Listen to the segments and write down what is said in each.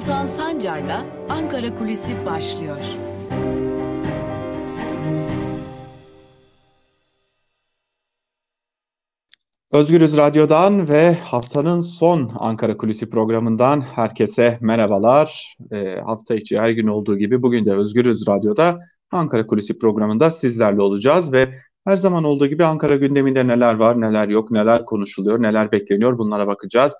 Altan Sancar'la Ankara Kulisi başlıyor. Özgürüz Radyo'dan ve haftanın son Ankara Kulisi programından herkese merhabalar. E, hafta içi her gün olduğu gibi bugün de Özgürüz Radyo'da Ankara Kulisi programında sizlerle olacağız ve her zaman olduğu gibi Ankara gündeminde neler var, neler yok, neler konuşuluyor, neler bekleniyor bunlara bakacağız.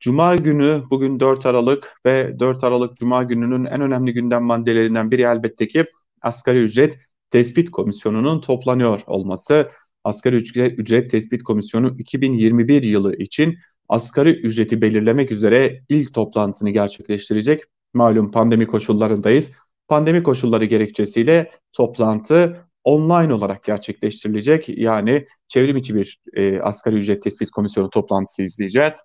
Cuma günü bugün 4 Aralık ve 4 Aralık Cuma gününün en önemli gündem maddelerinden biri elbette ki asgari ücret tespit komisyonunun toplanıyor olması. Asgari ücret, ücret tespit komisyonu 2021 yılı için asgari ücreti belirlemek üzere ilk toplantısını gerçekleştirecek. Malum pandemi koşullarındayız. Pandemi koşulları gerekçesiyle toplantı online olarak gerçekleştirilecek. Yani çevrim içi bir e, asgari ücret tespit komisyonu toplantısı izleyeceğiz.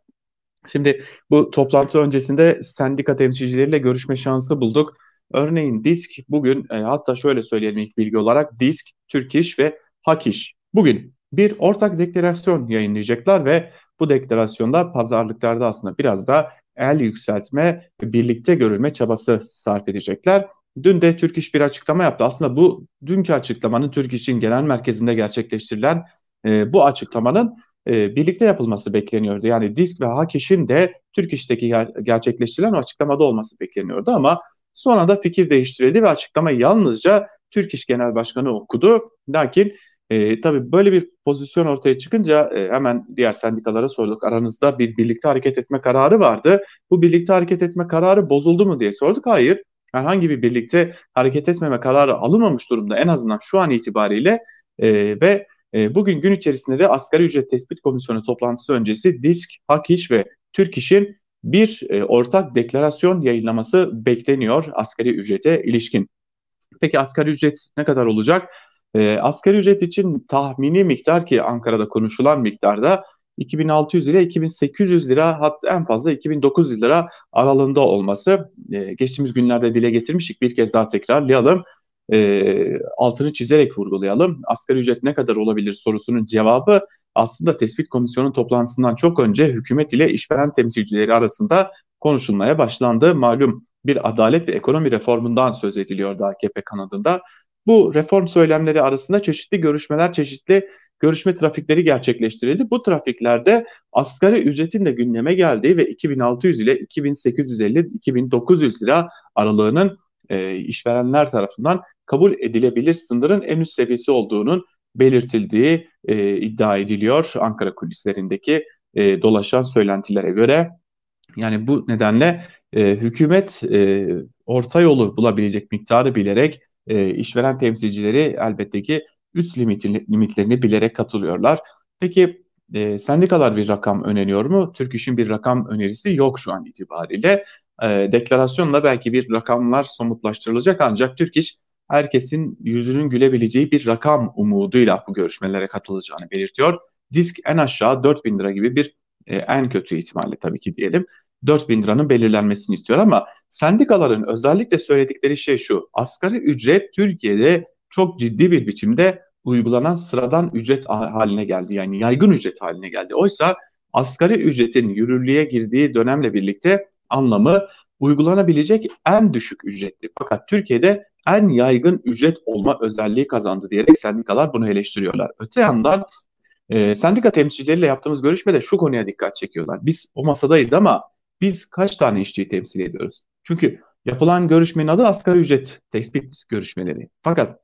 Şimdi bu toplantı öncesinde sendika temsilcileriyle görüşme şansı bulduk. Örneğin DISK bugün e, hatta şöyle söyleyelim ilk bilgi olarak DISK, Türk İş ve Hak İş bugün bir ortak deklarasyon yayınlayacaklar ve bu deklarasyonda pazarlıklarda aslında biraz da el yükseltme, birlikte görülme çabası sarf edecekler. Dün de Türk İş bir açıklama yaptı. Aslında bu dünkü açıklamanın Türk İş'in genel merkezinde gerçekleştirilen e, bu açıklamanın e, birlikte yapılması bekleniyordu. Yani DISK ve HAKİŞ'in de Türk İş'teki ger- gerçekleştirilen o açıklamada olması bekleniyordu ama sonra da fikir değiştirildi ve açıklamayı yalnızca Türk İş Genel Başkanı okudu. Lakin e, tabii böyle bir pozisyon ortaya çıkınca e, hemen diğer sendikalara sorduk. Aranızda bir birlikte hareket etme kararı vardı. Bu birlikte hareket etme kararı bozuldu mu diye sorduk. Hayır. Herhangi bir birlikte hareket etmeme kararı alınmamış durumda en azından şu an itibariyle e, ve e, bugün gün içerisinde de Asgari Ücret Tespit Komisyonu toplantısı öncesi DİSK, Hak İş ve Türk İş'in bir e, ortak deklarasyon yayınlaması bekleniyor asgari ücrete ilişkin. Peki asgari ücret ne kadar olacak? E, asgari ücret için tahmini miktar ki Ankara'da konuşulan miktarda 2600 lira 2800 lira hatta en fazla 2900 lira aralığında olması. E, geçtiğimiz günlerde dile getirmiştik bir kez daha tekrarlayalım e, altını çizerek vurgulayalım. Asgari ücret ne kadar olabilir sorusunun cevabı aslında tespit komisyonu toplantısından çok önce hükümet ile işveren temsilcileri arasında konuşulmaya başlandı. Malum bir adalet ve ekonomi reformundan söz ediliyordu AKP kanadında. Bu reform söylemleri arasında çeşitli görüşmeler, çeşitli görüşme trafikleri gerçekleştirildi. Bu trafiklerde asgari ücretin de gündeme geldiği ve 2600 ile 2850-2900 lira aralığının e, işverenler tarafından kabul edilebilir sınırın en üst seviyesi olduğunun belirtildiği e, iddia ediliyor Ankara kulislerindeki e, dolaşan söylentilere göre. Yani bu nedenle e, hükümet e, orta yolu bulabilecek miktarı bilerek e, işveren temsilcileri elbette ki üst limitin, limitlerini bilerek katılıyorlar. Peki e, sendikalar bir rakam öneriyor mu? Türk İş'in bir rakam önerisi yok şu an itibariyle. E, deklarasyonla belki bir rakamlar somutlaştırılacak ancak Türk İş herkesin yüzünün gülebileceği bir rakam umuduyla bu görüşmelere katılacağını belirtiyor. Disk en aşağı 4 bin lira gibi bir e, en kötü ihtimalle tabii ki diyelim 4 bin liranın belirlenmesini istiyor ama sendikaların özellikle söyledikleri şey şu asgari ücret Türkiye'de çok ciddi bir biçimde uygulanan sıradan ücret haline geldi yani yaygın ücret haline geldi. Oysa asgari ücretin yürürlüğe girdiği dönemle birlikte anlamı uygulanabilecek en düşük ücretli. Fakat Türkiye'de en yaygın ücret olma özelliği kazandı diyerek sendikalar bunu eleştiriyorlar. Öte yandan e, sendika temsilcileriyle yaptığımız görüşmede şu konuya dikkat çekiyorlar. Biz o masadayız ama biz kaç tane işçiyi temsil ediyoruz? Çünkü yapılan görüşmenin adı asgari ücret tespit görüşmeleri. Fakat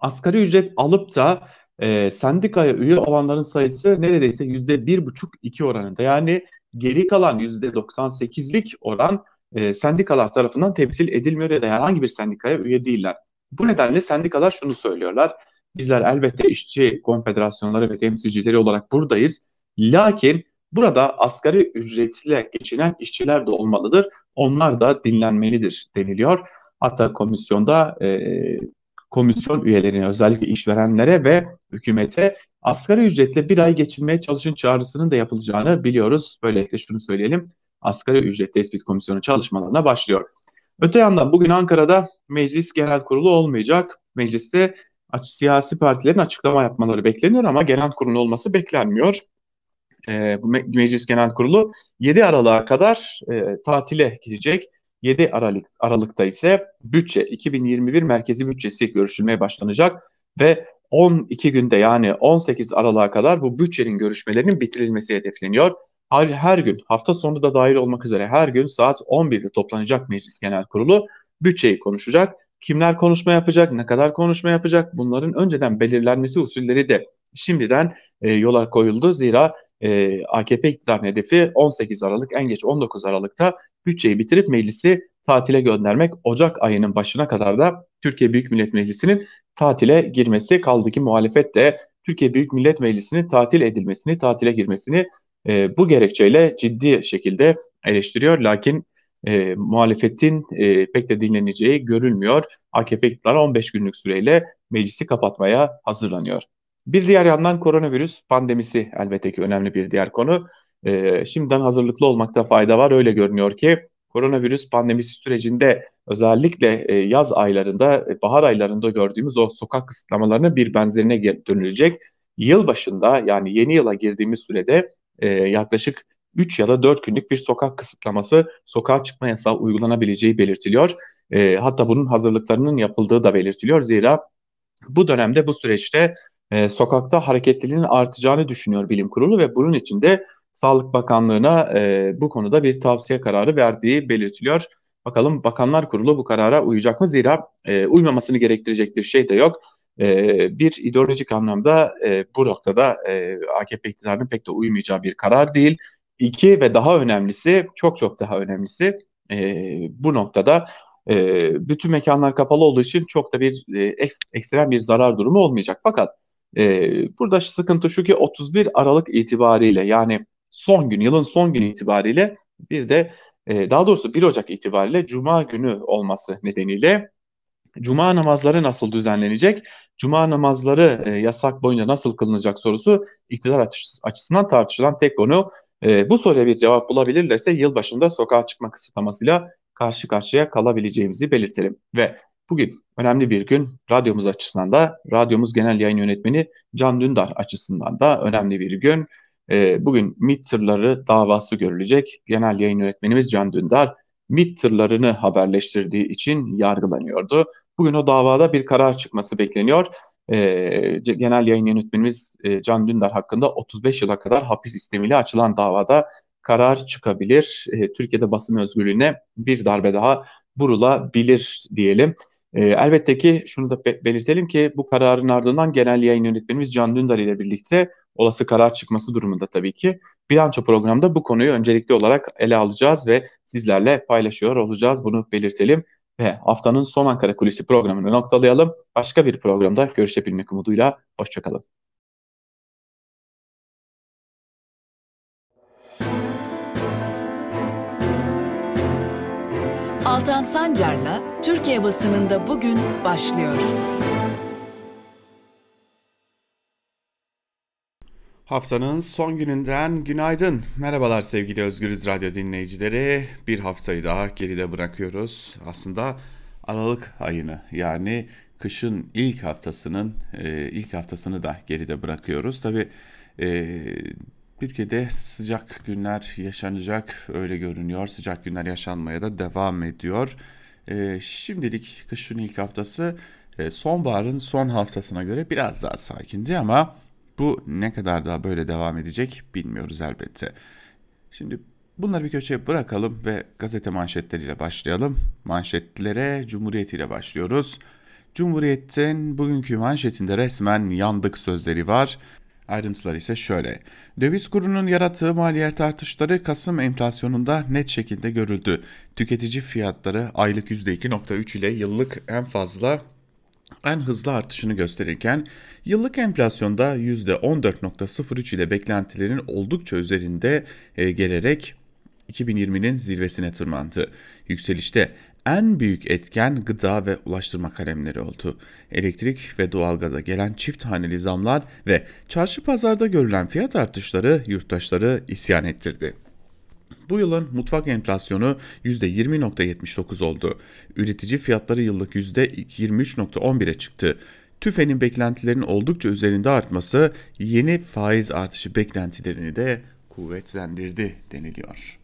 asgari ücret alıp da e, sendikaya üye olanların sayısı neredeyse yüzde bir buçuk iki oranında. Yani geri kalan yüzde 98'lik oran e, sendikalar tarafından temsil edilmiyor ya da herhangi bir sendikaya üye değiller. Bu nedenle sendikalar şunu söylüyorlar. Bizler elbette işçi konfederasyonları ve temsilcileri olarak buradayız. Lakin burada asgari ücretle geçinen işçiler de olmalıdır. Onlar da dinlenmelidir deniliyor. Hatta komisyonda e, komisyon üyelerine özellikle işverenlere ve hükümete asgari ücretle bir ay geçinmeye çalışın çağrısının da yapılacağını biliyoruz. Böylelikle şunu söyleyelim asgari ücret tespit komisyonu çalışmalarına başlıyor. Öte yandan bugün Ankara'da meclis genel kurulu olmayacak. Mecliste siyasi partilerin açıklama yapmaları bekleniyor ama genel kurulu olması beklenmiyor. E, bu me- meclis genel kurulu 7 Aralık'a kadar e, tatile gidecek. 7 Aralık Aralık'ta ise bütçe 2021 merkezi bütçesi görüşülmeye başlanacak ve 12 günde yani 18 Aralık'a kadar bu bütçenin görüşmelerinin bitirilmesi hedefleniyor. Her, her gün hafta sonu da dahil olmak üzere her gün saat 11'de toplanacak Meclis Genel Kurulu bütçeyi konuşacak. Kimler konuşma yapacak, ne kadar konuşma yapacak bunların önceden belirlenmesi usulleri de şimdiden e, yola koyuldu. Zira e, AKP iktidarının hedefi 18 Aralık en geç 19 Aralık'ta bütçeyi bitirip meclisi tatile göndermek. Ocak ayının başına kadar da Türkiye Büyük Millet Meclisi'nin tatile girmesi kaldı ki muhalefet de Türkiye Büyük Millet Meclisi'nin tatil edilmesini, tatile girmesini e, bu gerekçeyle ciddi şekilde eleştiriyor. Lakin e, muhalefetin e, pek de dinleneceği görülmüyor. AKP iktidarı 15 günlük süreyle meclisi kapatmaya hazırlanıyor. Bir diğer yandan koronavirüs pandemisi elbette ki önemli bir diğer konu. E, şimdiden hazırlıklı olmakta fayda var. Öyle görünüyor ki koronavirüs pandemisi sürecinde özellikle e, yaz aylarında, e, bahar aylarında gördüğümüz o sokak kısıtlamalarının bir benzerine dönülecek. Yıl başında yani yeni yıla girdiğimiz sürede e, yaklaşık 3 ya da 4 günlük bir sokak kısıtlaması, sokağa çıkma yasağı uygulanabileceği belirtiliyor. E, hatta bunun hazırlıklarının yapıldığı da belirtiliyor. Zira bu dönemde bu süreçte e, sokakta hareketliliğin artacağını düşünüyor bilim kurulu ve bunun için de Sağlık Bakanlığı'na e, bu konuda bir tavsiye kararı verdiği belirtiliyor. Bakalım Bakanlar Kurulu bu karara uyacak mı? Zira e, uymamasını gerektirecek bir şey de yok. E, bir ideolojik anlamda e, bu noktada e, AKP iktidarının pek de uymayacağı bir karar değil. İki ve daha önemlisi, çok çok daha önemlisi e, bu noktada e, bütün mekanlar kapalı olduğu için çok da bir e, ekstrem bir zarar durumu olmayacak. Fakat e, burada sıkıntı şu ki 31 Aralık itibariyle yani son gün, yılın son günü itibariyle bir de e, daha doğrusu 1 Ocak itibariyle Cuma günü olması nedeniyle Cuma namazları nasıl düzenlenecek? Cuma namazları e, yasak boyunca nasıl kılınacak sorusu iktidar açısından tartışılan tek konu. E, bu soruya bir cevap bulabilirlerse yılbaşında sokağa çıkma kısıtlamasıyla karşı karşıya kalabileceğimizi belirtelim. Ve bugün önemli bir gün radyomuz açısından da, radyomuz genel yayın yönetmeni Can Dündar açısından da önemli bir gün. E, bugün MİT tırları davası görülecek. Genel yayın yönetmenimiz Can Dündar MİT tırlarını haberleştirdiği için yargılanıyordu. Bugün o davada bir karar çıkması bekleniyor. E, genel yayın yönetmenimiz e, Can Dündar hakkında 35 yıla kadar hapis istemiyle açılan davada karar çıkabilir. E, Türkiye'de basın özgürlüğüne bir darbe daha vurulabilir diyelim. E, elbette ki şunu da be belirtelim ki bu kararın ardından genel yayın yönetmenimiz Can Dündar ile birlikte olası karar çıkması durumunda tabii ki bilanço programda bu konuyu öncelikli olarak ele alacağız ve sizlerle paylaşıyor olacağız. Bunu belirtelim ve haftanın son Ankara Kulisi programını noktalayalım. Başka bir programda görüşebilmek umuduyla hoşçakalın. Altan Sancar'la Türkiye basınında bugün başlıyor. Haftanın son gününden günaydın. Merhabalar sevgili Özgürüz Radyo dinleyicileri. Bir haftayı daha geride bırakıyoruz. Aslında Aralık ayını yani kışın ilk haftasının e, ilk haftasını da geride bırakıyoruz. Tabi e, Türkiye'de sıcak günler yaşanacak öyle görünüyor. Sıcak günler yaşanmaya da devam ediyor. E, şimdilik kışın ilk haftası e, sonbaharın son haftasına göre biraz daha sakindi ama bu ne kadar daha böyle devam edecek bilmiyoruz elbette. Şimdi bunları bir köşeye bırakalım ve gazete manşetleriyle başlayalım. Manşetlere Cumhuriyet ile başlıyoruz. Cumhuriyet'in bugünkü manşetinde resmen yandık sözleri var. Ayrıntılar ise şöyle. Döviz kurunun yarattığı maliyet artışları Kasım enflasyonunda net şekilde görüldü. Tüketici fiyatları aylık %2.3 ile yıllık en fazla en hızlı artışını gösterirken yıllık enflasyonda %14.03 ile beklentilerin oldukça üzerinde e, gelerek 2020'nin zirvesine tırmandı. Yükselişte en büyük etken gıda ve ulaştırma kalemleri oldu. Elektrik ve doğalgaza gelen çift haneli zamlar ve çarşı pazarda görülen fiyat artışları yurttaşları isyan ettirdi. Bu yılın mutfak enflasyonu %20.79 oldu. Üretici fiyatları yıllık %23.11'e çıktı. TÜFE'nin beklentilerin oldukça üzerinde artması yeni faiz artışı beklentilerini de kuvvetlendirdi deniliyor.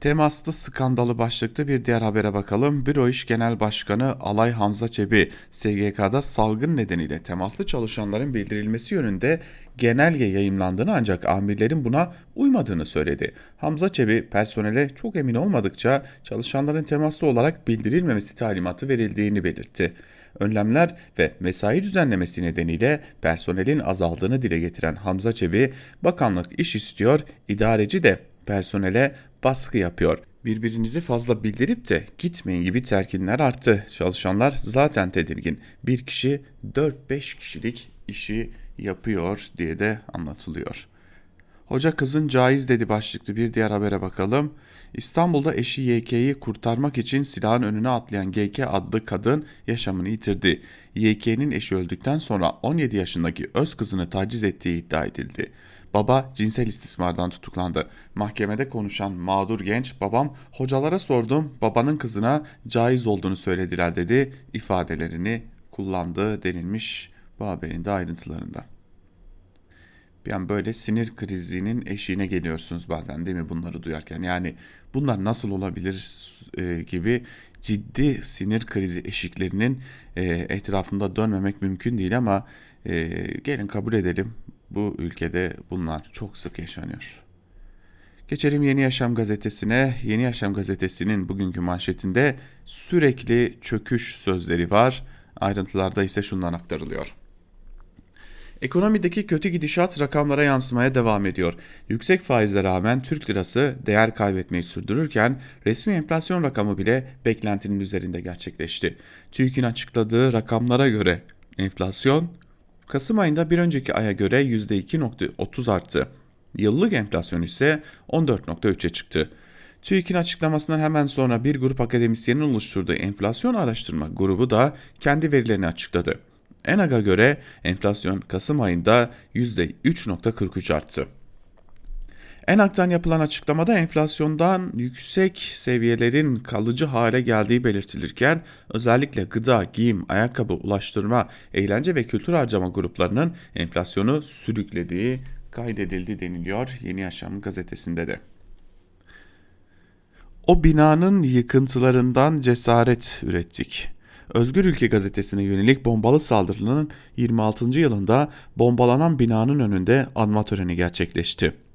Temaslı skandalı başlıklı bir diğer habere bakalım. Büro İş Genel Başkanı Alay Hamza Çebi, SGK'da salgın nedeniyle temaslı çalışanların bildirilmesi yönünde genelge yayımlandığını ancak amirlerin buna uymadığını söyledi. Hamza Çebi personele çok emin olmadıkça çalışanların temaslı olarak bildirilmemesi talimatı verildiğini belirtti. Önlemler ve mesai düzenlemesi nedeniyle personelin azaldığını dile getiren Hamza Çebi, bakanlık iş istiyor, idareci de personele baskı yapıyor. Birbirinizi fazla bildirip de gitmeyin gibi terkinler arttı. Çalışanlar zaten tedirgin. Bir kişi 4-5 kişilik işi yapıyor diye de anlatılıyor. Hoca kızın caiz dedi başlıklı bir diğer habere bakalım. İstanbul'da eşi YK'yi kurtarmak için silahın önüne atlayan GK adlı kadın yaşamını yitirdi. YK'nin eşi öldükten sonra 17 yaşındaki öz kızını taciz ettiği iddia edildi. Baba cinsel istismardan tutuklandı. Mahkemede konuşan mağdur genç babam hocalara sordum babanın kızına caiz olduğunu söylediler dedi ifadelerini kullandı denilmiş bu haberin de ayrıntılarında. An böyle sinir krizinin eşiğine geliyorsunuz bazen değil mi bunları duyarken yani bunlar nasıl olabilir e, gibi ciddi sinir krizi eşiklerinin e, etrafında dönmemek mümkün değil ama e, gelin kabul edelim bu ülkede bunlar çok sık yaşanıyor. Geçelim Yeni Yaşam gazetesine. Yeni Yaşam gazetesinin bugünkü manşetinde sürekli çöküş sözleri var. Ayrıntılarda ise şundan aktarılıyor. Ekonomideki kötü gidişat rakamlara yansımaya devam ediyor. Yüksek faizle rağmen Türk lirası değer kaybetmeyi sürdürürken resmi enflasyon rakamı bile beklentinin üzerinde gerçekleşti. TÜİK'in açıkladığı rakamlara göre enflasyon Kasım ayında bir önceki aya göre %2.30 arttı. Yıllık enflasyon ise 14.3'e çıktı. TÜİK'in açıklamasından hemen sonra bir grup akademisyenin oluşturduğu enflasyon araştırma grubu da kendi verilerini açıkladı. ENAG'a göre enflasyon Kasım ayında %3.43 arttı. ENAG'dan yapılan açıklamada enflasyondan yüksek seviyelerin kalıcı hale geldiği belirtilirken özellikle gıda, giyim, ayakkabı, ulaştırma, eğlence ve kültür harcama gruplarının enflasyonu sürüklediği kaydedildi deniliyor Yeni Yaşam gazetesinde de. O binanın yıkıntılarından cesaret ürettik. Özgür Ülke gazetesine yönelik bombalı saldırının 26. yılında bombalanan binanın önünde anma töreni gerçekleşti.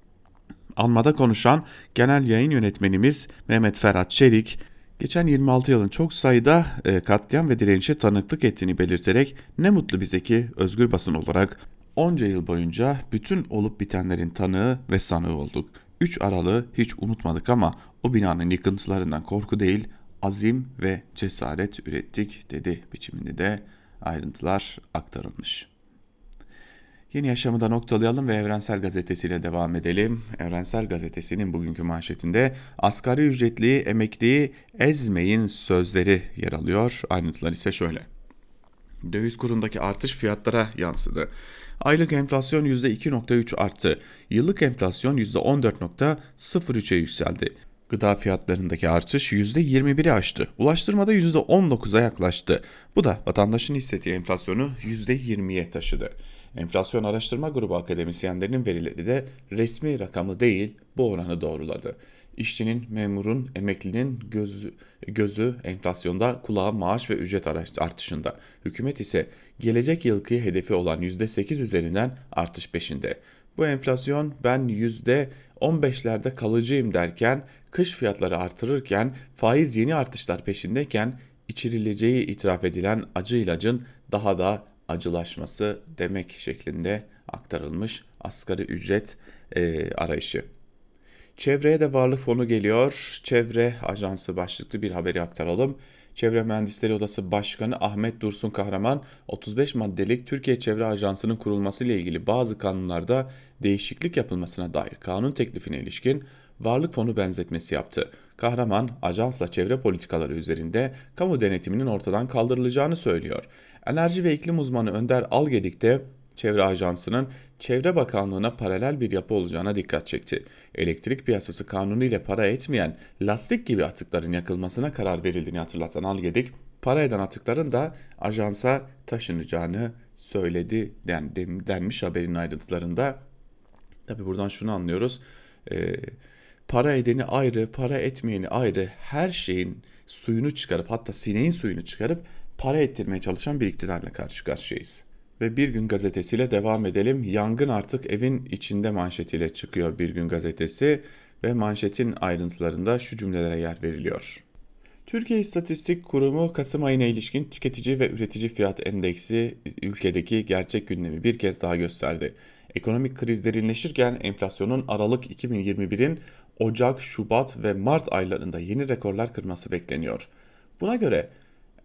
Anmada konuşan genel yayın yönetmenimiz Mehmet Ferhat Çelik, geçen 26 yılın çok sayıda e, katliam ve direnişe tanıklık ettiğini belirterek ne mutlu bize ki özgür basın olarak onca yıl boyunca bütün olup bitenlerin tanığı ve sanığı olduk. 3 Aralık'ı hiç unutmadık ama o binanın yıkıntılarından korku değil azim ve cesaret ürettik dedi biçiminde de ayrıntılar aktarılmış. Yeni yaşamı da noktalayalım ve Evrensel Gazetesi ile devam edelim. Evrensel Gazetesi'nin bugünkü manşetinde asgari ücretli emekliyi ezmeyin sözleri yer alıyor. Ayrıntılar ise şöyle. Döviz kurundaki artış fiyatlara yansıdı. Aylık enflasyon %2.3 arttı. Yıllık enflasyon %14.03'e yükseldi. Gıda fiyatlarındaki artış %21'i aştı. Ulaştırmada %19'a yaklaştı. Bu da vatandaşın hissettiği enflasyonu %20'ye taşıdı. Enflasyon Araştırma Grubu akademisyenlerinin verileri de resmi rakamı değil bu oranı doğruladı. İşçinin, memurun, emeklinin gözü, gözü enflasyonda, kulağı maaş ve ücret artışında. Hükümet ise gelecek yılki hedefi olan %8 üzerinden artış peşinde. Bu enflasyon ben %15'lerde kalıcıyım derken, kış fiyatları artırırken, faiz yeni artışlar peşindeyken içirileceği itiraf edilen acı ilacın daha da acılaşması demek şeklinde aktarılmış asgari ücret e, arayışı. Çevreye de varlık fonu geliyor. Çevre Ajansı başlıklı bir haberi aktaralım. Çevre Mühendisleri Odası Başkanı Ahmet Dursun Kahraman 35 maddelik Türkiye Çevre Ajansı'nın kurulması ile ilgili bazı kanunlarda değişiklik yapılmasına dair kanun teklifine ilişkin varlık fonu benzetmesi yaptı. Kahraman, ajansla çevre politikaları üzerinde kamu denetiminin ortadan kaldırılacağını söylüyor. Enerji ve iklim uzmanı Önder Algedik de Çevre Ajansı'nın Çevre Bakanlığı'na paralel bir yapı olacağına dikkat çekti. Elektrik piyasası kanunu ile para etmeyen lastik gibi atıkların yakılmasına karar verildiğini hatırlatan Algedik, para eden atıkların da ajansa taşınacağını söyledi den, denmiş haberin ayrıntılarında. Tabi buradan şunu anlıyoruz. E, para edeni ayrı, para etmeyeni ayrı her şeyin suyunu çıkarıp hatta sineğin suyunu çıkarıp para ettirmeye çalışan bir iktidarla karşı karşıyayız. Ve Bir Gün gazetesiyle devam edelim. Yangın artık evin içinde manşetiyle çıkıyor Bir Gün gazetesi ve manşetin ayrıntılarında şu cümlelere yer veriliyor. Türkiye İstatistik Kurumu Kasım ayına ilişkin tüketici ve üretici fiyat endeksi ülkedeki gerçek gündemi bir kez daha gösterdi. Ekonomik kriz derinleşirken enflasyonun Aralık 2021'in Ocak, Şubat ve Mart aylarında yeni rekorlar kırması bekleniyor. Buna göre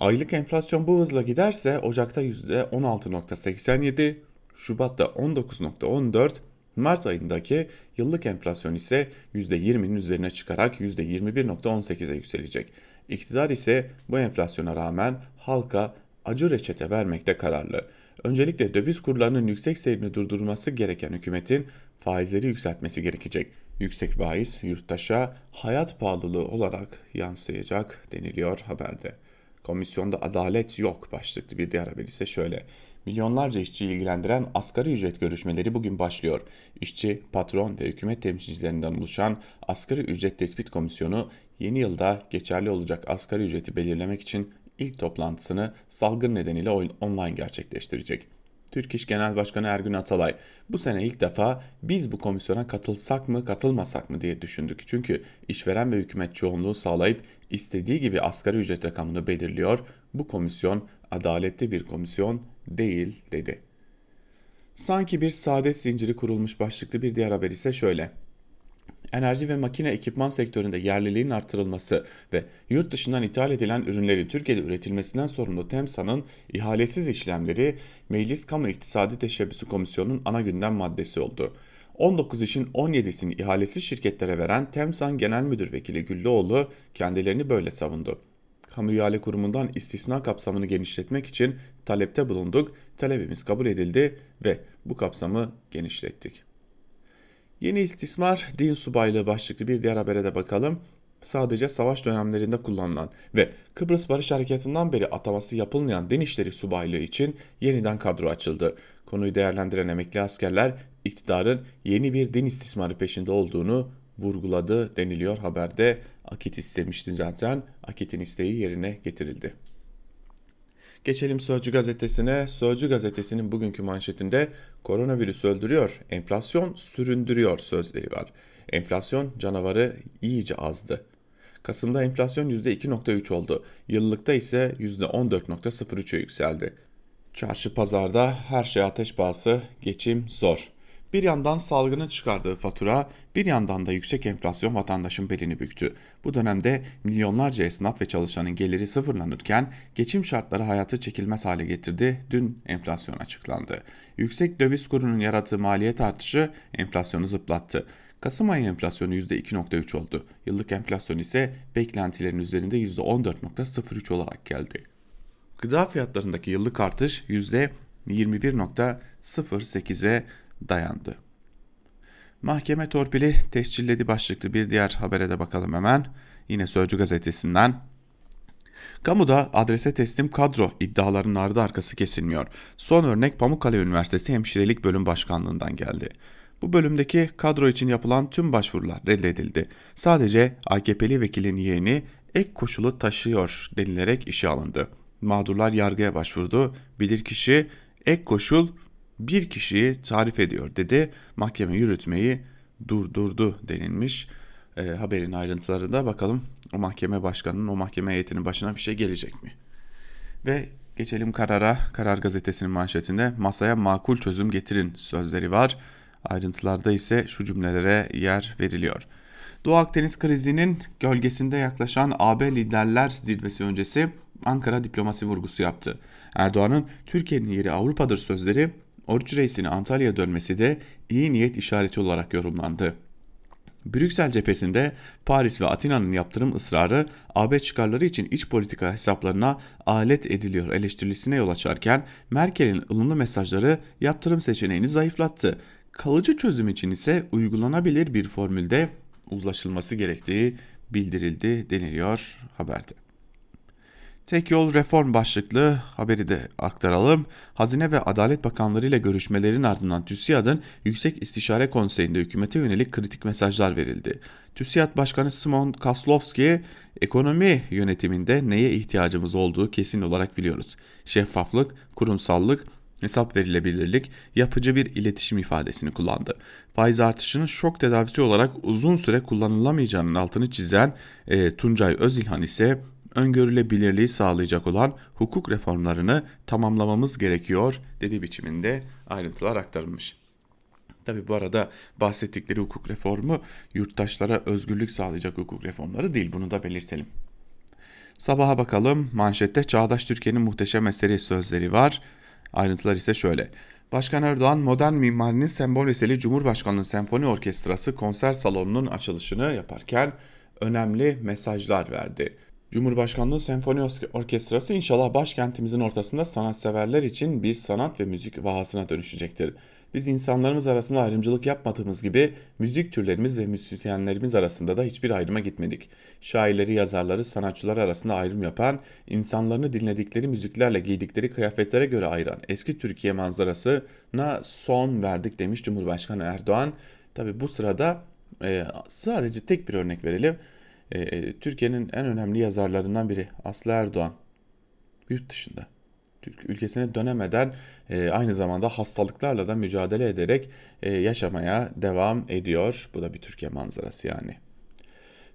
aylık enflasyon bu hızla giderse Ocak'ta %16.87, Şubat'ta 19.14, Mart ayındaki yıllık enflasyon ise %20'nin üzerine çıkarak %21.18'e yükselecek. İktidar ise bu enflasyona rağmen halka acı reçete vermekte kararlı. Öncelikle döviz kurlarının yüksek seyrini durdurması gereken hükümetin faizleri yükseltmesi gerekecek. Yüksek faiz yurttaşa hayat pahalılığı olarak yansıyacak deniliyor haberde. Komisyonda adalet yok başlıklı bir diğer haber ise şöyle. Milyonlarca işçiyi ilgilendiren asgari ücret görüşmeleri bugün başlıyor. İşçi, patron ve hükümet temsilcilerinden oluşan Asgari Ücret Tespit Komisyonu yeni yılda geçerli olacak asgari ücreti belirlemek için ilk toplantısını salgın nedeniyle online gerçekleştirecek. Türk İş Genel Başkanı Ergün Atalay bu sene ilk defa biz bu komisyona katılsak mı katılmasak mı diye düşündük. Çünkü işveren ve hükümet çoğunluğu sağlayıp istediği gibi asgari ücret rakamını belirliyor. Bu komisyon adaletli bir komisyon değil dedi. Sanki bir saadet zinciri kurulmuş başlıklı bir diğer haber ise şöyle enerji ve makine ekipman sektöründe yerliliğin artırılması ve yurt dışından ithal edilen ürünlerin Türkiye'de üretilmesinden sorumlu TEMSA'nın ihalesiz işlemleri Meclis Kamu İktisadi Teşebbüsü Komisyonu'nun ana gündem maddesi oldu. 19 işin 17'sini ihalesiz şirketlere veren TEMSAN Genel Müdür Vekili Güllüoğlu kendilerini böyle savundu. Kamu ihale kurumundan istisna kapsamını genişletmek için talepte bulunduk, talebimiz kabul edildi ve bu kapsamı genişlettik. Yeni istismar din subaylığı başlıklı bir diğer habere de bakalım. Sadece savaş dönemlerinde kullanılan ve Kıbrıs Barış Harekatı'ndan beri ataması yapılmayan din işleri subaylığı için yeniden kadro açıldı. Konuyu değerlendiren emekli askerler iktidarın yeni bir din istismarı peşinde olduğunu vurguladı deniliyor haberde. Akit istemişti zaten. Akit'in isteği yerine getirildi. Geçelim Sözcü gazetesine. Sözcü gazetesinin bugünkü manşetinde koronavirüs öldürüyor, enflasyon süründürüyor sözleri var. Enflasyon canavarı iyice azdı. Kasım'da enflasyon %2.3 oldu. Yıllıkta ise %14.03'e yükseldi. Çarşı pazarda her şey ateş pahası, geçim zor. Bir yandan salgının çıkardığı fatura, bir yandan da yüksek enflasyon vatandaşın belini büktü. Bu dönemde milyonlarca esnaf ve çalışanın geliri sıfırlanırken geçim şartları hayatı çekilmez hale getirdi. Dün enflasyon açıklandı. Yüksek döviz kurunun yarattığı maliyet artışı enflasyonu zıplattı. Kasım ayı enflasyonu %2.3 oldu. Yıllık enflasyon ise beklentilerin üzerinde %14.03 olarak geldi. Gıda fiyatlarındaki yıllık artış %21.08'e dayandı. Mahkeme torpili tescilledi başlıklı bir diğer habere de bakalım hemen. Yine Sözcü gazetesinden. Kamuda adrese teslim kadro iddialarının ardı arkası kesilmiyor. Son örnek Pamukkale Üniversitesi Hemşirelik Bölüm Başkanlığından geldi. Bu bölümdeki kadro için yapılan tüm başvurular reddedildi. Sadece AKP'li vekilin yeğeni ek koşulu taşıyor denilerek işe alındı. Mağdurlar yargıya başvurdu. Bilirkişi ek koşul bir kişiyi tarif ediyor dedi. Mahkeme yürütmeyi durdurdu denilmiş. E, haberin ayrıntılarında bakalım o mahkeme başkanının o mahkeme heyetinin başına bir şey gelecek mi? Ve geçelim karara. Karar gazetesinin manşetinde masaya makul çözüm getirin sözleri var. Ayrıntılarda ise şu cümlelere yer veriliyor. Doğu Akdeniz krizinin gölgesinde yaklaşan AB liderler zirvesi öncesi Ankara diplomasi vurgusu yaptı. Erdoğan'ın Türkiye'nin yeri Avrupa'dır sözleri Oruç Reis'in Antalya'ya dönmesi de iyi niyet işareti olarak yorumlandı. Brüksel cephesinde Paris ve Atina'nın yaptırım ısrarı AB çıkarları için iç politika hesaplarına alet ediliyor eleştirisine yol açarken Merkel'in ılımlı mesajları yaptırım seçeneğini zayıflattı. Kalıcı çözüm için ise uygulanabilir bir formülde uzlaşılması gerektiği bildirildi deniliyor haberde. Tek yol reform başlıklı haberi de aktaralım. Hazine ve Adalet Bakanları ile görüşmelerin ardından TÜSİAD'ın Yüksek İstişare Konseyi'nde hükümete yönelik kritik mesajlar verildi. TÜSİAD Başkanı Simon Kaslovski, ekonomi yönetiminde neye ihtiyacımız olduğu kesin olarak biliyoruz. Şeffaflık, kurumsallık, hesap verilebilirlik, yapıcı bir iletişim ifadesini kullandı. Faiz artışının şok tedavisi olarak uzun süre kullanılamayacağının altını çizen e, Tuncay Özilhan ise öngörülebilirliği sağlayacak olan hukuk reformlarını tamamlamamız gerekiyor dediği biçiminde ayrıntılar aktarılmış. Tabi bu arada bahsettikleri hukuk reformu yurttaşlara özgürlük sağlayacak hukuk reformları değil bunu da belirtelim. Sabaha bakalım manşette Çağdaş Türkiye'nin muhteşem eseri sözleri var. Ayrıntılar ise şöyle. Başkan Erdoğan modern mimarinin sembol eseri Cumhurbaşkanlığı Senfoni Orkestrası konser salonunun açılışını yaparken önemli mesajlar verdi. Cumhurbaşkanlığı Senfoni Orkestrası inşallah başkentimizin ortasında sanatseverler için bir sanat ve müzik vahasına dönüşecektir. Biz insanlarımız arasında ayrımcılık yapmadığımız gibi müzik türlerimiz ve müzisyenlerimiz arasında da hiçbir ayrıma gitmedik. Şairleri, yazarları, sanatçılar arasında ayrım yapan, insanlarını dinledikleri müziklerle giydikleri kıyafetlere göre ayıran eski Türkiye manzarasına son verdik demiş Cumhurbaşkanı Erdoğan. Tabi bu sırada e, sadece tek bir örnek verelim. E, e, Türkiye'nin en önemli yazarlarından biri Aslı Erdoğan yurt dışında. Türk ülkesine dönemeden e, aynı zamanda hastalıklarla da mücadele ederek e, yaşamaya devam ediyor. Bu da bir Türkiye manzarası yani.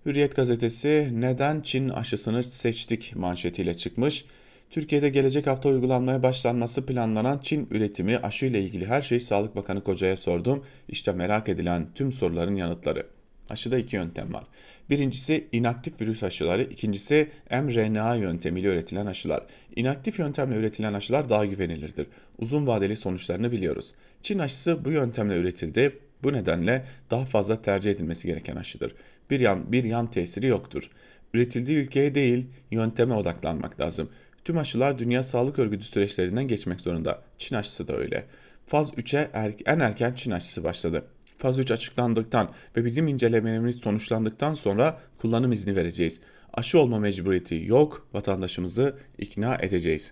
Hürriyet gazetesi neden Çin aşısını seçtik manşetiyle çıkmış. Türkiye'de gelecek hafta uygulanmaya başlanması planlanan Çin üretimi aşı ile ilgili her şeyi Sağlık Bakanı Koca'ya sordum. İşte merak edilen tüm soruların yanıtları. Aşıda iki yöntem var. Birincisi inaktif virüs aşıları, ikincisi mRNA yöntemiyle üretilen aşılar. İnaktif yöntemle üretilen aşılar daha güvenilirdir. Uzun vadeli sonuçlarını biliyoruz. Çin aşısı bu yöntemle üretildi. Bu nedenle daha fazla tercih edilmesi gereken aşıdır. Bir yan, bir yan tesiri yoktur. Üretildiği ülkeye değil, yönteme odaklanmak lazım. Tüm aşılar Dünya Sağlık Örgütü süreçlerinden geçmek zorunda. Çin aşısı da öyle. Faz 3'e er, en erken Çin aşısı başladı. Faz 3 açıklandıktan ve bizim incelemelerimiz sonuçlandıktan sonra kullanım izni vereceğiz. Aşı olma mecburiyeti yok, vatandaşımızı ikna edeceğiz.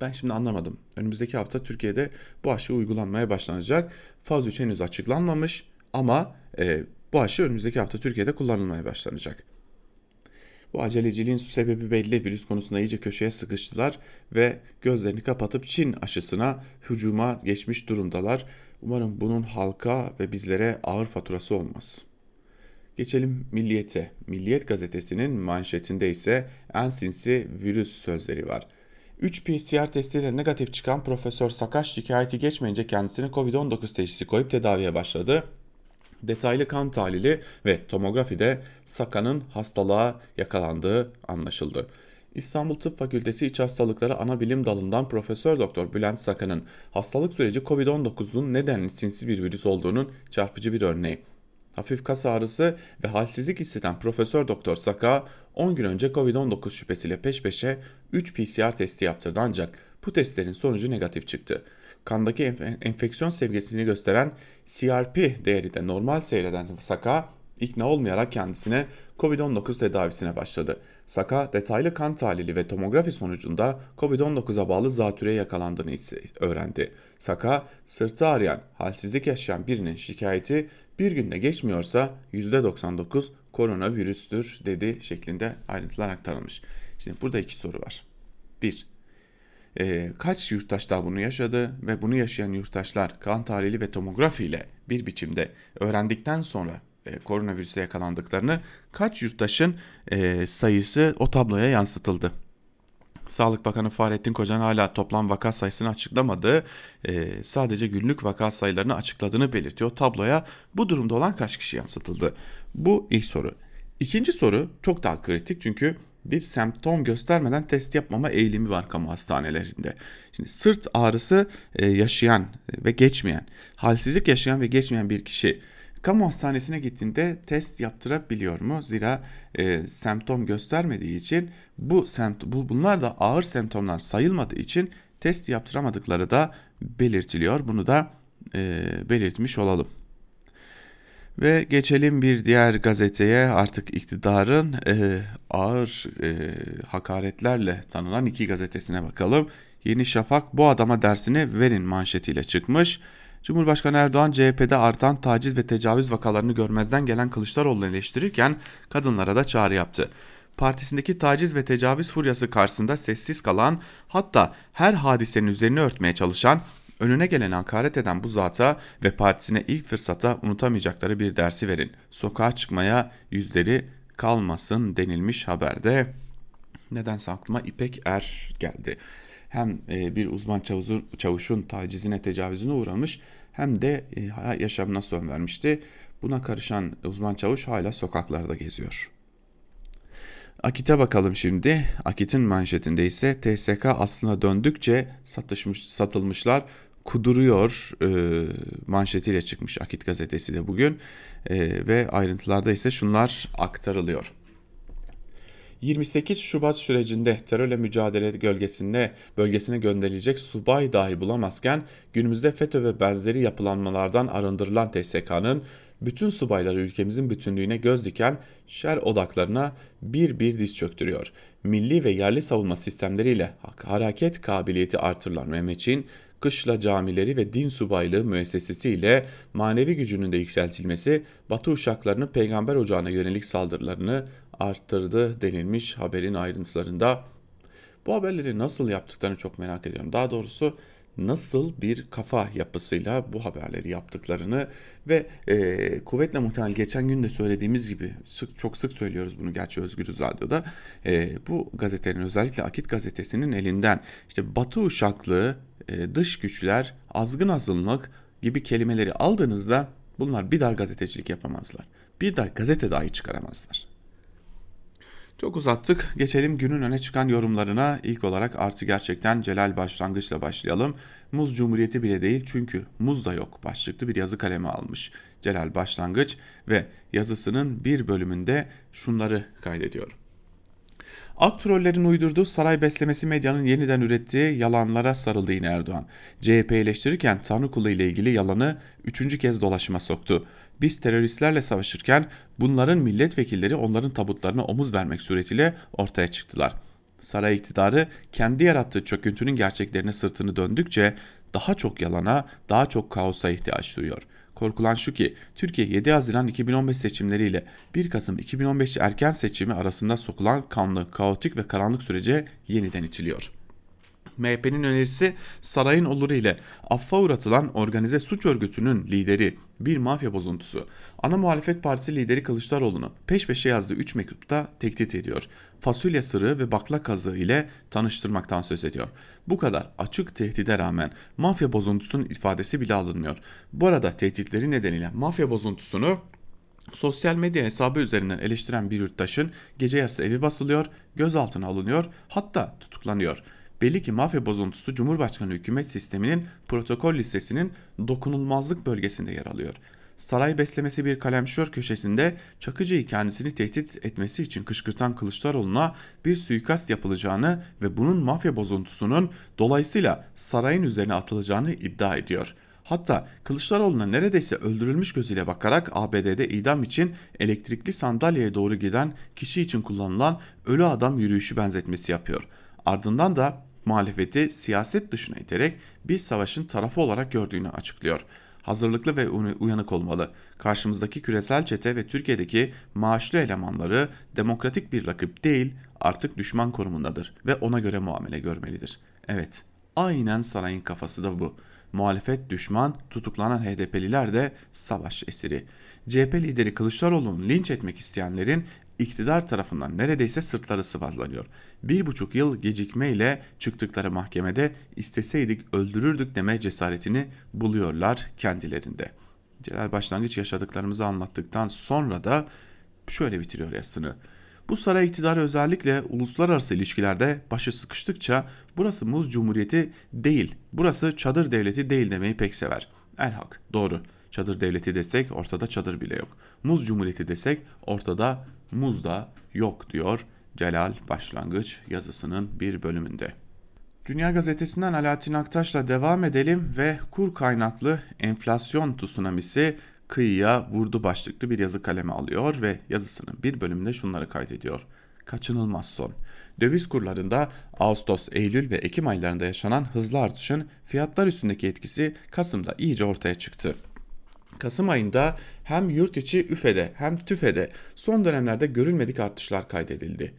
Ben şimdi anlamadım. Önümüzdeki hafta Türkiye'de bu aşı uygulanmaya başlanacak. Faz 3 henüz açıklanmamış ama e, bu aşı önümüzdeki hafta Türkiye'de kullanılmaya başlanacak. Bu aceleciliğin sebebi belli. Virüs konusunda iyice köşeye sıkıştılar ve gözlerini kapatıp Çin aşısına hücuma geçmiş durumdalar. Umarım bunun halka ve bizlere ağır faturası olmaz. Geçelim Milliyet'e. Milliyet gazetesinin manşetinde ise en sinsi virüs sözleri var. 3 PCR testiyle negatif çıkan Profesör Sakaş şikayeti geçmeyince kendisine Covid-19 teşhisi koyup tedaviye başladı. Detaylı kan tahlili ve tomografide Saka'nın hastalığa yakalandığı anlaşıldı. İstanbul Tıp Fakültesi İç Hastalıkları Ana Bilim Dalı'ndan Profesör Doktor Bülent Saka'nın hastalık süreci COVID-19'un nedenli sinsi bir virüs olduğunun çarpıcı bir örneği. Hafif kas ağrısı ve halsizlik hisseden Profesör Doktor Saka 10 gün önce COVID-19 şüphesiyle peş peşe 3 PCR testi yaptırdı ancak bu testlerin sonucu negatif çıktı. Kandaki enfeksiyon seviyesini gösteren CRP değeri de normal seyreden Saka ikna olmayarak kendisine COVID-19 tedavisine başladı. Saka detaylı kan tahlili ve tomografi sonucunda COVID-19'a bağlı zatürreye yakalandığını öğrendi. Saka, sırtı ağrıyan, halsizlik yaşayan birinin şikayeti bir günde geçmiyorsa %99 koronavirüstür dedi şeklinde ayrıntılar aktarılmış. Şimdi burada iki soru var. Bir, e, kaç yurttaş daha bunu yaşadı ve bunu yaşayan yurttaşlar kan tahlili ve tomografi ile bir biçimde öğrendikten sonra e, koronavirüse yakalandıklarını kaç yurttaşın e, sayısı o tabloya yansıtıldı. Sağlık Bakanı Fahrettin Kocan hala toplam vaka sayısını açıklamadı. E, sadece günlük vaka sayılarını açıkladığını belirtiyor. Tabloya bu durumda olan kaç kişi yansıtıldı? Bu ilk soru. İkinci soru çok daha kritik çünkü bir semptom göstermeden test yapmama eğilimi var kamu hastanelerinde. Şimdi sırt ağrısı e, yaşayan ve geçmeyen, halsizlik yaşayan ve geçmeyen bir kişi kamu hastanesine gittiğinde test yaptırabiliyor mu? Zira e, semptom göstermediği için bu, semt bu bunlar da ağır semptomlar sayılmadığı için test yaptıramadıkları da belirtiliyor. Bunu da e, belirtmiş olalım. Ve geçelim bir diğer gazeteye artık iktidarın e, ağır e, hakaretlerle tanınan iki gazetesine bakalım. Yeni Şafak bu adama dersini verin manşetiyle çıkmış. Cumhurbaşkanı Erdoğan CHP'de artan taciz ve tecavüz vakalarını görmezden gelen Kılıçdaroğlu'nu eleştirirken kadınlara da çağrı yaptı. Partisindeki taciz ve tecavüz furyası karşısında sessiz kalan hatta her hadisenin üzerine örtmeye çalışan önüne gelen hakaret eden bu zata ve partisine ilk fırsata unutamayacakları bir dersi verin. Sokağa çıkmaya yüzleri kalmasın denilmiş haberde. Nedense aklıma İpek Er geldi hem e, bir uzman çavuzun, çavuşun tacizine tecavüzüne uğramış hem de e, yaşamına son vermişti. Buna karışan uzman çavuş hala sokaklarda geziyor. Akit'e bakalım şimdi. Akit'in manşetinde ise TSK aslına döndükçe satışmış, satılmışlar kuduruyor e, manşetiyle çıkmış Akit gazetesi de bugün e, ve ayrıntılarda ise şunlar aktarılıyor. 28 Şubat sürecinde terörle mücadele gölgesine, bölgesine gönderilecek subay dahi bulamazken günümüzde FETÖ ve benzeri yapılanmalardan arındırılan TSK'nın bütün subayları ülkemizin bütünlüğüne göz diken şer odaklarına bir bir diz çöktürüyor. Milli ve yerli savunma sistemleriyle hareket kabiliyeti artırılan Mehmetçiğin kışla camileri ve din subaylığı müessesesiyle manevi gücünün de yükseltilmesi Batı uşaklarının peygamber ocağına yönelik saldırılarını arttırdı denilmiş haberin ayrıntılarında. Bu haberleri nasıl yaptıklarını çok merak ediyorum. Daha doğrusu nasıl bir kafa yapısıyla bu haberleri yaptıklarını ve e, kuvvetle muhtemel geçen gün de söylediğimiz gibi sık, çok sık söylüyoruz bunu gerçi Özgürüz Radyo'da e, bu gazetenin özellikle Akit gazetesinin elinden işte Batı uşaklığı, dış güçler, azgın azınlık gibi kelimeleri aldığınızda bunlar bir daha gazetecilik yapamazlar. Bir daha gazete dahi çıkaramazlar. Çok uzattık. Geçelim günün öne çıkan yorumlarına. İlk olarak artı gerçekten Celal Başlangıç'la başlayalım. Muz Cumhuriyeti bile değil çünkü muz da yok başlıklı bir yazı kalemi almış Celal Başlangıç ve yazısının bir bölümünde şunları kaydediyor. Aktrollerin uydurduğu saray beslemesi medyanın yeniden ürettiği yalanlara sarıldı yine Erdoğan. CHP eleştirirken Tanrı kulu ile ilgili yalanı üçüncü kez dolaşıma soktu. Biz teröristlerle savaşırken bunların milletvekilleri onların tabutlarına omuz vermek suretiyle ortaya çıktılar. Saray iktidarı kendi yarattığı çöküntünün gerçeklerine sırtını döndükçe daha çok yalana, daha çok kaosa ihtiyaç duyuyor. Korkulan şu ki Türkiye 7 Haziran 2015 seçimleriyle 1 Kasım 2015 erken seçimi arasında sokulan kanlı, kaotik ve karanlık sürece yeniden itiliyor.'' MHP'nin önerisi sarayın oluru ile affa uğratılan organize suç örgütünün lideri bir mafya bozuntusu. Ana muhalefet partisi lideri Kılıçdaroğlu'nu peş peşe yazdığı 3 mektupta tehdit ediyor. Fasulye sırığı ve bakla kazığı ile tanıştırmaktan söz ediyor. Bu kadar açık tehdide rağmen mafya bozuntusunun ifadesi bile alınmıyor. Bu arada tehditleri nedeniyle mafya bozuntusunu Sosyal medya hesabı üzerinden eleştiren bir yurttaşın gece yarısı evi basılıyor, gözaltına alınıyor, hatta tutuklanıyor. Belli ki mafya bozuntusu Cumhurbaşkanı hükümet sisteminin protokol listesinin dokunulmazlık bölgesinde yer alıyor. Saray beslemesi bir kalemşör köşesinde Çakıcı'yı kendisini tehdit etmesi için kışkırtan Kılıçdaroğlu'na bir suikast yapılacağını ve bunun mafya bozuntusunun dolayısıyla sarayın üzerine atılacağını iddia ediyor. Hatta Kılıçdaroğlu'na neredeyse öldürülmüş gözüyle bakarak ABD'de idam için elektrikli sandalyeye doğru giden kişi için kullanılan ölü adam yürüyüşü benzetmesi yapıyor. Ardından da muhalefeti siyaset dışına iterek bir savaşın tarafı olarak gördüğünü açıklıyor. Hazırlıklı ve uyanık olmalı. Karşımızdaki küresel çete ve Türkiye'deki maaşlı elemanları demokratik bir rakip değil artık düşman konumundadır ve ona göre muamele görmelidir. Evet, aynen sarayın kafası da bu. Muhalefet düşman, tutuklanan HDP'liler de savaş esiri. CHP lideri Kılıçdaroğlu'nu linç etmek isteyenlerin iktidar tarafından neredeyse sırtları sıvazlanıyor. Bir buçuk yıl gecikmeyle çıktıkları mahkemede isteseydik öldürürdük deme cesaretini buluyorlar kendilerinde. Celal Başlangıç yaşadıklarımızı anlattıktan sonra da şöyle bitiriyor yazısını. Bu saray iktidarı özellikle uluslararası ilişkilerde başı sıkıştıkça burası muz cumhuriyeti değil, burası çadır devleti değil demeyi pek sever. Elhak doğru. Çadır devleti desek ortada çadır bile yok. Muz cumhuriyeti desek ortada muz da yok diyor Celal Başlangıç yazısının bir bölümünde. Dünya Gazetesi'nden Alaaddin Aktaş'la devam edelim ve kur kaynaklı enflasyon tsunamisi kıyıya vurdu başlıklı bir yazı kaleme alıyor ve yazısının bir bölümünde şunları kaydediyor. Kaçınılmaz son. Döviz kurlarında Ağustos, Eylül ve Ekim aylarında yaşanan hızlı artışın fiyatlar üstündeki etkisi Kasım'da iyice ortaya çıktı. Kasım ayında hem yurt içi üfede hem tüfede son dönemlerde görülmedik artışlar kaydedildi.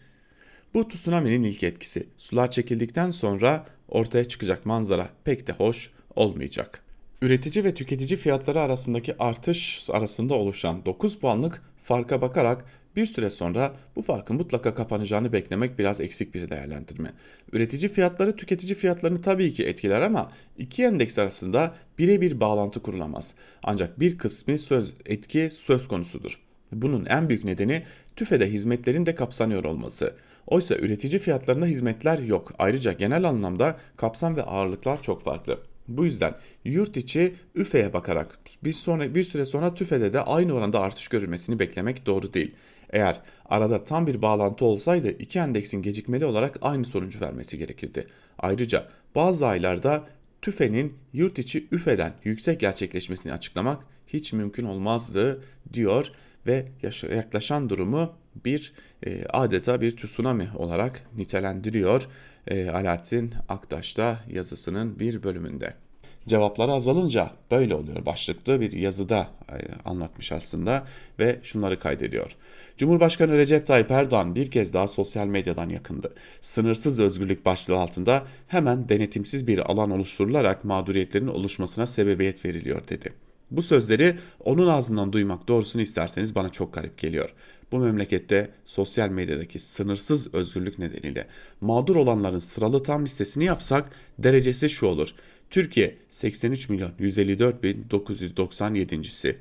Bu tsunami'nin ilk etkisi. Sular çekildikten sonra ortaya çıkacak manzara pek de hoş olmayacak. Üretici ve tüketici fiyatları arasındaki artış arasında oluşan 9 puanlık farka bakarak bir süre sonra bu farkın mutlaka kapanacağını beklemek biraz eksik bir değerlendirme. Üretici fiyatları tüketici fiyatlarını tabii ki etkiler ama iki endeks arasında birebir bağlantı kurulamaz. Ancak bir kısmı söz etki söz konusudur. Bunun en büyük nedeni tüfede hizmetlerin de kapsanıyor olması. Oysa üretici fiyatlarında hizmetler yok. Ayrıca genel anlamda kapsam ve ağırlıklar çok farklı. Bu yüzden yurt içi üfeye bakarak bir sonra bir süre sonra tüfede de aynı oranda artış görülmesini beklemek doğru değil. Eğer arada tam bir bağlantı olsaydı iki endeksin gecikmeli olarak aynı sonucu vermesi gerekirdi. Ayrıca bazı aylarda tüfenin yurt içi üfeden yüksek gerçekleşmesini açıklamak hiç mümkün olmazdı diyor ve yaklaşan durumu bir e, adeta bir tsunami olarak nitelendiriyor e, Alaaddin Aktaş'ta yazısının bir bölümünde. Cevapları azalınca böyle oluyor başlıklı bir yazıda e, anlatmış aslında ve şunları kaydediyor. Cumhurbaşkanı Recep Tayyip Erdoğan bir kez daha sosyal medyadan yakındı. Sınırsız özgürlük başlığı altında hemen denetimsiz bir alan oluşturularak mağduriyetlerin oluşmasına sebebiyet veriliyor dedi. Bu sözleri onun ağzından duymak doğrusunu isterseniz bana çok garip geliyor. Bu memlekette sosyal medyadaki sınırsız özgürlük nedeniyle mağdur olanların sıralı tam listesini yapsak derecesi şu olur. Türkiye 83 milyon 154 bin 997.si.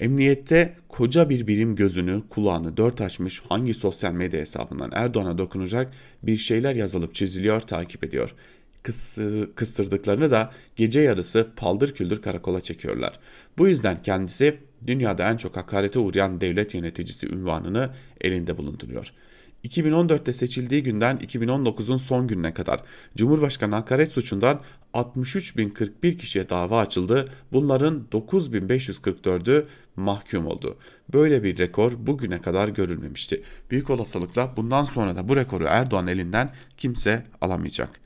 Emniyette koca bir birim gözünü, kulağını dört açmış hangi sosyal medya hesabından Erdoğan'a dokunacak bir şeyler yazılıp çiziliyor, takip ediyor kıstırdıklarını da gece yarısı paldır küldür karakola çekiyorlar. Bu yüzden kendisi dünyada en çok hakarete uğrayan devlet yöneticisi ünvanını elinde bulunduruyor. 2014'te seçildiği günden 2019'un son gününe kadar Cumhurbaşkanı hakaret suçundan 63.041 kişiye dava açıldı. Bunların 9.544'ü mahkum oldu. Böyle bir rekor bugüne kadar görülmemişti. Büyük olasılıkla bundan sonra da bu rekoru Erdoğan elinden kimse alamayacak.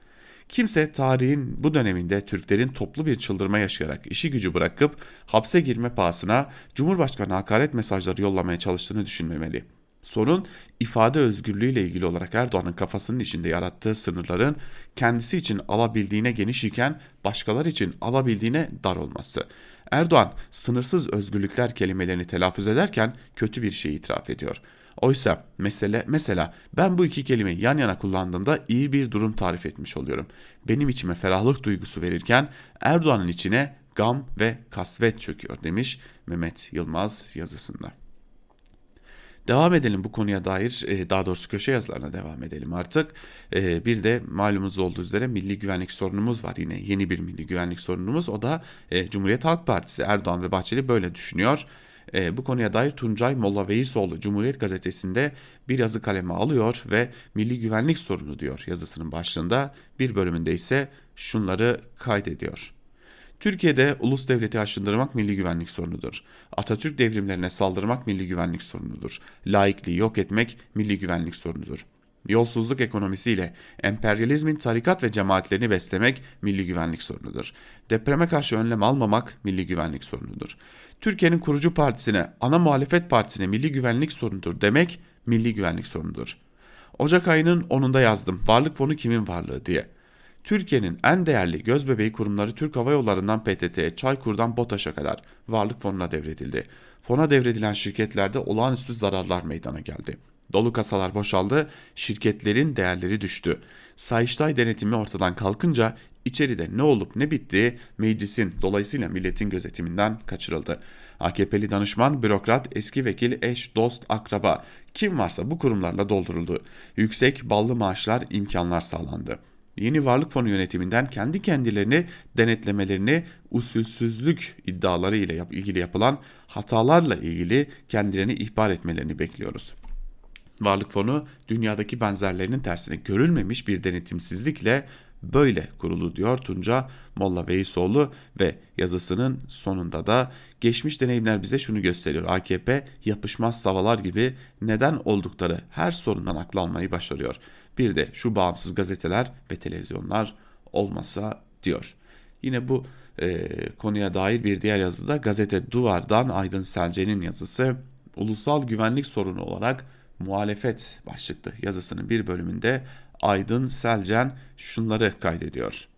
Kimse tarihin bu döneminde Türklerin toplu bir çıldırma yaşayarak işi gücü bırakıp hapse girme pahasına Cumhurbaşkanı hakaret mesajları yollamaya çalıştığını düşünmemeli. Sorun ifade özgürlüğü ile ilgili olarak Erdoğan'ın kafasının içinde yarattığı sınırların kendisi için alabildiğine geniş iken başkalar için alabildiğine dar olması. Erdoğan sınırsız özgürlükler kelimelerini telaffuz ederken kötü bir şey itiraf ediyor. Oysa mesele mesela ben bu iki kelimeyi yan yana kullandığımda iyi bir durum tarif etmiş oluyorum. Benim içime ferahlık duygusu verirken Erdoğan'ın içine gam ve kasvet çöküyor demiş Mehmet Yılmaz yazısında. Devam edelim bu konuya dair e, daha doğrusu köşe yazılarına devam edelim artık. E, bir de malumunuz olduğu üzere milli güvenlik sorunumuz var yine yeni bir milli güvenlik sorunumuz o da e, Cumhuriyet Halk Partisi Erdoğan ve Bahçeli böyle düşünüyor. Bu konuya dair Tuncay Molla Veisoğlu Cumhuriyet Gazetesi'nde bir yazı kaleme alıyor ve milli güvenlik sorunu diyor yazısının başlığında. Bir bölümünde ise şunları kaydediyor. Türkiye'de ulus devleti aşındırmak milli güvenlik sorunudur. Atatürk devrimlerine saldırmak milli güvenlik sorunudur. Laikliği yok etmek milli güvenlik sorunudur. Yolsuzluk ekonomisiyle emperyalizmin tarikat ve cemaatlerini beslemek milli güvenlik sorunudur. Depreme karşı önlem almamak milli güvenlik sorunudur. Türkiye'nin kurucu partisine, ana muhalefet partisine milli güvenlik sorunudur demek milli güvenlik sorunudur. Ocak ayının 10'unda yazdım. Varlık fonu kimin varlığı diye. Türkiye'nin en değerli gözbebeği kurumları Türk Hava Yolları'ndan PTT'ye, Çaykur'dan BOTAŞ'a kadar varlık fonuna devredildi. Fona devredilen şirketlerde olağanüstü zararlar meydana geldi. Dolu kasalar boşaldı, şirketlerin değerleri düştü. Sayıştay denetimi ortadan kalkınca içeride ne olup ne bittiği meclisin dolayısıyla milletin gözetiminden kaçırıldı. AKP'li danışman, bürokrat, eski vekil, eş, dost, akraba kim varsa bu kurumlarla dolduruldu. Yüksek ballı maaşlar, imkanlar sağlandı. Yeni Varlık Fonu yönetiminden kendi kendilerini denetlemelerini usulsüzlük iddiaları ile ilgili yapılan hatalarla ilgili kendilerini ihbar etmelerini bekliyoruz. Varlık fonu dünyadaki benzerlerinin tersine görülmemiş bir denetimsizlikle böyle kurulu diyor Tunca Molla Veysoğlu ve yazısının sonunda da geçmiş deneyimler bize şunu gösteriyor. AKP yapışmaz tavalar gibi neden oldukları her sorundan aklanmayı başarıyor. Bir de şu bağımsız gazeteler ve televizyonlar olmasa diyor. Yine bu e, konuya dair bir diğer yazıda gazete Duvar'dan Aydın Selce'nin yazısı ulusal güvenlik sorunu olarak muhalefet başlıklı yazısının bir bölümünde Aydın Selcen şunları kaydediyor.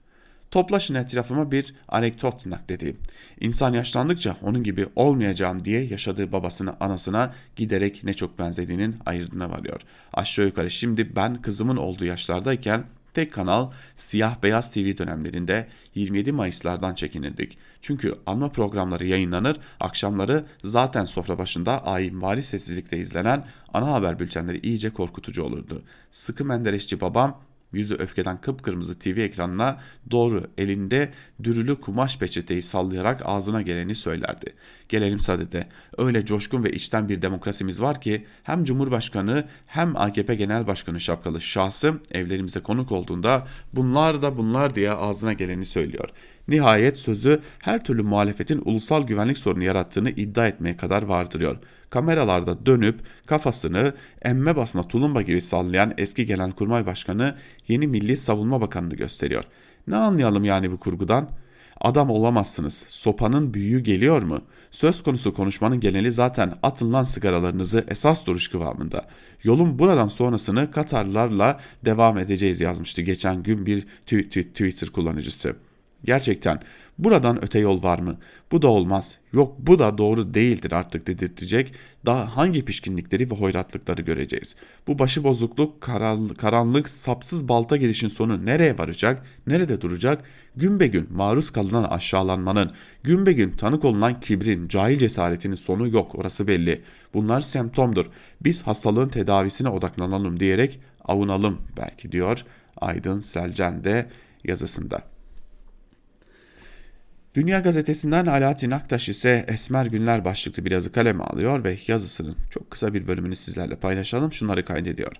Toplaşın etrafıma bir anekdot nakledeyim. İnsan yaşlandıkça onun gibi olmayacağım diye yaşadığı babasına anasına giderek ne çok benzediğinin ayırdına varıyor. Aşağı yukarı şimdi ben kızımın olduğu yaşlardayken Tek kanal siyah beyaz TV dönemlerinde 27 Mayıslardan çekinirdik. Çünkü anma programları yayınlanır, akşamları zaten sofra başında ayinvari sessizlikte izlenen ana haber bültenleri iyice korkutucu olurdu. Sıkı menderesçi babam yüzü öfkeden kıpkırmızı TV ekranına doğru elinde dürülü kumaş peçeteyi sallayarak ağzına geleni söylerdi. Gelelim sadede. Öyle coşkun ve içten bir demokrasimiz var ki hem Cumhurbaşkanı hem AKP Genel Başkanı şapkalı şahsı evlerimize konuk olduğunda bunlar da bunlar diye ağzına geleni söylüyor. Nihayet sözü her türlü muhalefetin ulusal güvenlik sorunu yarattığını iddia etmeye kadar vardırıyor. Kameralarda dönüp kafasını emme basma tulumba gibi sallayan eski Genelkurmay Başkanı yeni Milli Savunma Bakanı'nı gösteriyor. Ne anlayalım yani bu kurgudan? Adam olamazsınız. Sopanın büyüğü geliyor mu? Söz konusu konuşmanın geneli zaten atın lan sigaralarınızı esas duruş kıvamında. Yolun buradan sonrasını Katarlarla devam edeceğiz yazmıştı geçen gün bir Twitter kullanıcısı. Gerçekten buradan öte yol var mı? Bu da olmaz. Yok bu da doğru değildir artık dedirtecek. Daha hangi pişkinlikleri ve hoyratlıkları göreceğiz? Bu başıbozukluk, karanlık, sapsız balta gelişin sonu nereye varacak? Nerede duracak? Gün be gün maruz kalınan aşağılanmanın, gün be gün tanık olunan kibrin, cahil cesaretinin sonu yok orası belli. Bunlar semptomdur. Biz hastalığın tedavisine odaklanalım diyerek avunalım belki diyor Aydın Selcan de yazısında. Dünya Gazetesi'nden Alaaddin Aktaş ise Esmer Günler başlıklı bir yazı kaleme alıyor ve yazısının çok kısa bir bölümünü sizlerle paylaşalım. Şunları kaydediyor.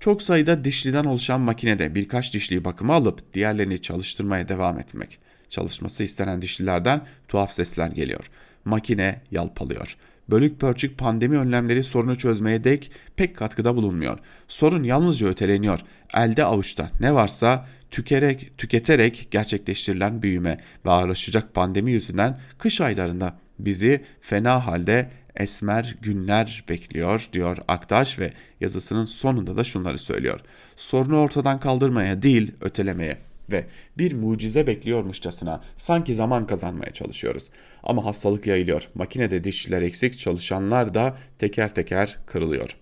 Çok sayıda dişliden oluşan makinede birkaç dişliyi bakıma alıp diğerlerini çalıştırmaya devam etmek. Çalışması istenen dişlilerden tuhaf sesler geliyor. Makine yalpalıyor. Bölük pörçük pandemi önlemleri sorunu çözmeye dek pek katkıda bulunmuyor. Sorun yalnızca öteleniyor. Elde avuçta ne varsa tükerek, tüketerek gerçekleştirilen büyüme ve ağırlaşacak pandemi yüzünden kış aylarında bizi fena halde esmer günler bekliyor diyor Aktaş ve yazısının sonunda da şunları söylüyor. Sorunu ortadan kaldırmaya değil ötelemeye ve bir mucize bekliyormuşçasına sanki zaman kazanmaya çalışıyoruz. Ama hastalık yayılıyor. Makinede dişçiler eksik, çalışanlar da teker teker kırılıyor.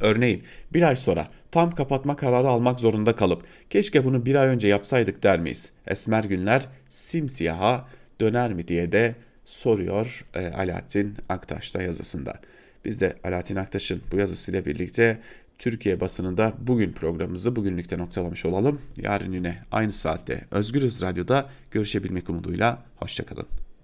Örneğin bir ay sonra tam kapatma kararı almak zorunda kalıp keşke bunu bir ay önce yapsaydık der miyiz? Esmer günler simsiyaha döner mi diye de soruyor e, Alaaddin Aktaş'ta yazısında. Biz de Alaaddin Aktaş'ın bu yazısıyla birlikte Türkiye basınında bugün programımızı bugünlükte noktalamış olalım. Yarın yine aynı saatte Özgürüz Radyo'da görüşebilmek umuduyla. Hoşçakalın.